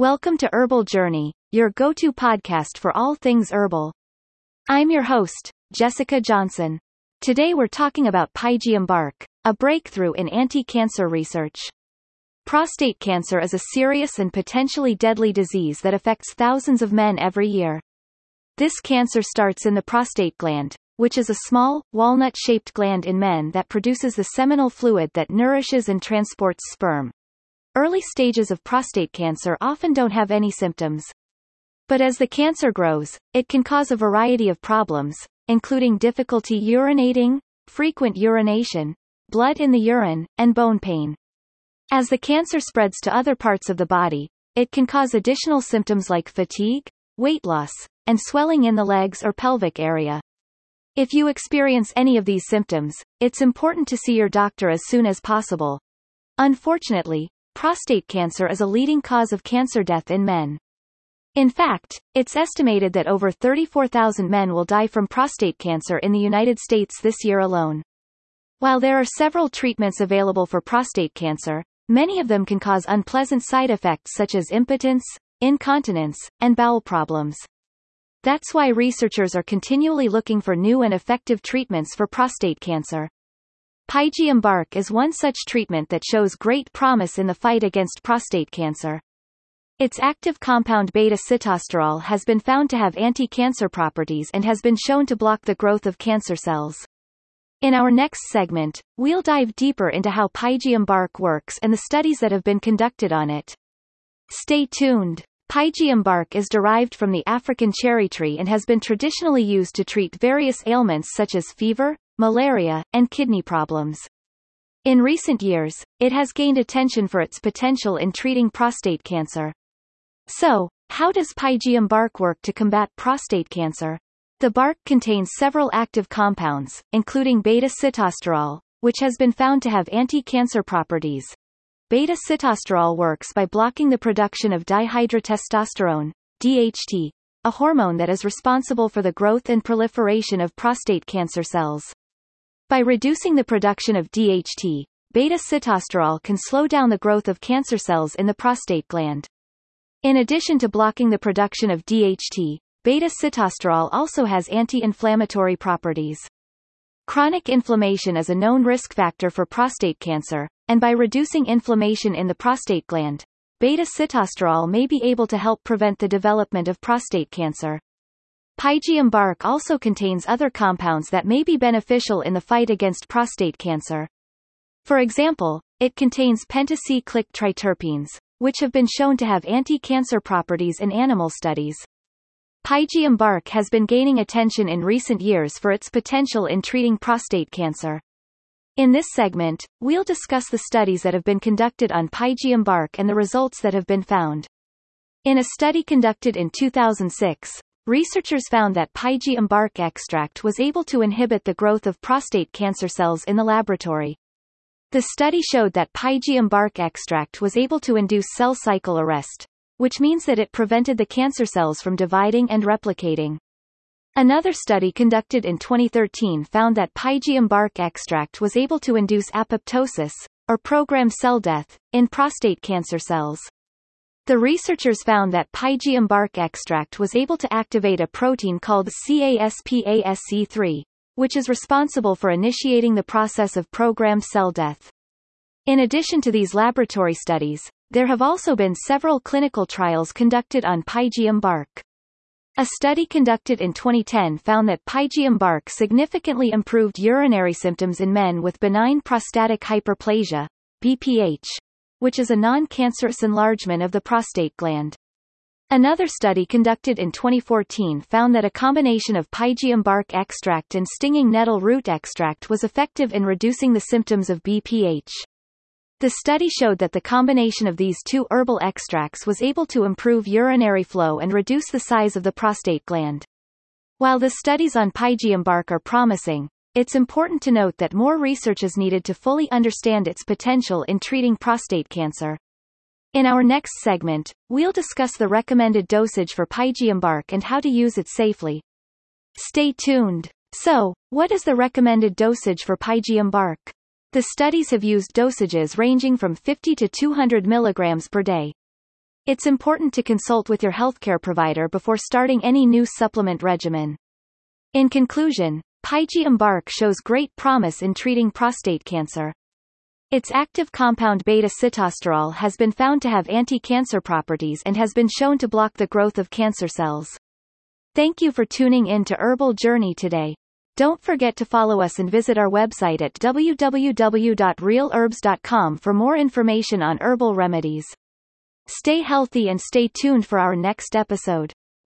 Welcome to Herbal Journey, your go-to podcast for all things herbal. I'm your host, Jessica Johnson. Today we're talking about pygeum bark, a breakthrough in anti-cancer research. Prostate cancer is a serious and potentially deadly disease that affects thousands of men every year. This cancer starts in the prostate gland, which is a small, walnut-shaped gland in men that produces the seminal fluid that nourishes and transports sperm. Early stages of prostate cancer often don't have any symptoms. But as the cancer grows, it can cause a variety of problems, including difficulty urinating, frequent urination, blood in the urine, and bone pain. As the cancer spreads to other parts of the body, it can cause additional symptoms like fatigue, weight loss, and swelling in the legs or pelvic area. If you experience any of these symptoms, it's important to see your doctor as soon as possible. Unfortunately, prostate cancer is a leading cause of cancer death in men. In fact, it's estimated that over 34,000 men will die from prostate cancer in the United States this year alone. While there are several treatments available for prostate cancer, many of them can cause unpleasant side effects such as impotence, incontinence, and bowel problems. That's why researchers are continually looking for new and effective treatments for prostate cancer. Pygeum bark is one such treatment that shows great promise in the fight against prostate cancer. Its active compound beta-sitosterol has been found to have anti-cancer properties and has been shown to block the growth of cancer cells. In our next segment, we'll dive deeper into how pygeum bark works and the studies that have been conducted on it. Stay tuned. Pygeum bark is derived from the African cherry tree and has been traditionally used to treat various ailments such as fever, malaria, and kidney problems. In recent years, it has gained attention for its potential in treating prostate cancer. So, how does pygeum bark work to combat prostate cancer? The bark contains several active compounds, including beta-sitosterol, which has been found to have anti-cancer properties. Beta-sitosterol works by blocking the production of dihydrotestosterone, DHT, a hormone that is responsible for the growth and proliferation of prostate cancer cells. By reducing the production of DHT, beta-sitosterol can slow down the growth of cancer cells in the prostate gland. In addition to blocking the production of DHT, beta-sitosterol also has anti-inflammatory properties. Chronic inflammation is a known risk factor for prostate cancer, and by reducing inflammation in the prostate gland, beta-sitosterol may be able to help prevent the development of prostate cancer. Pygeum bark also contains other compounds that may be beneficial in the fight against prostate cancer. For example, it contains pentacyclic triterpenes, which have been shown to have anti-cancer properties in animal studies. Pygeum bark has been gaining attention in recent years for its potential in treating prostate cancer. In this segment, we'll discuss the studies that have been conducted on pygeum bark and the results that have been found. In a study conducted in 2006, Researchers found that pygeum bark extract was able to inhibit the growth of prostate cancer cells in the laboratory. The study showed that pygeum bark extract was able to induce cell cycle arrest, which means that it prevented the cancer cells from dividing and replicating. Another study conducted in 2013 found that pygeum bark extract was able to induce apoptosis, or programmed cell death, in prostate cancer cells. The researchers found that pygeum bark extract was able to activate a protein called caspase-3, which is responsible for initiating the process of programmed cell death. In addition to these laboratory studies, there have also been several clinical trials conducted on pygeum bark. A study conducted in 2010 found that pygeum bark significantly improved urinary symptoms in men with benign prostatic hyperplasia, BPH, which is a non-cancerous enlargement of the prostate gland. Another study conducted in 2014 found that a combination of pygeum bark extract and stinging nettle root extract was effective in reducing the symptoms of BPH. The study showed that the combination of these two herbal extracts was able to improve urinary flow and reduce the size of the prostate gland. While the studies on pygeum bark are promising, it's important to note that more research is needed to fully understand its potential in treating prostate cancer. In our next segment, we'll discuss the recommended dosage for pygeum bark and how to use it safely. Stay tuned. So, what is the recommended dosage for pygeum bark? The studies have used dosages ranging from 50 to 200 milligrams per day. It's important to consult with your healthcare provider before starting any new supplement regimen. In conclusion, Pygeum bark shows great promise in treating prostate cancer. Its active compound beta-sitosterol has been found to have anti-cancer properties and has been shown to block the growth of cancer cells. Thank you for tuning in to Herbal Journey today. Don't forget to follow us and visit our website at www.realherbs.com for more information on herbal remedies. Stay healthy and stay tuned for our next episode.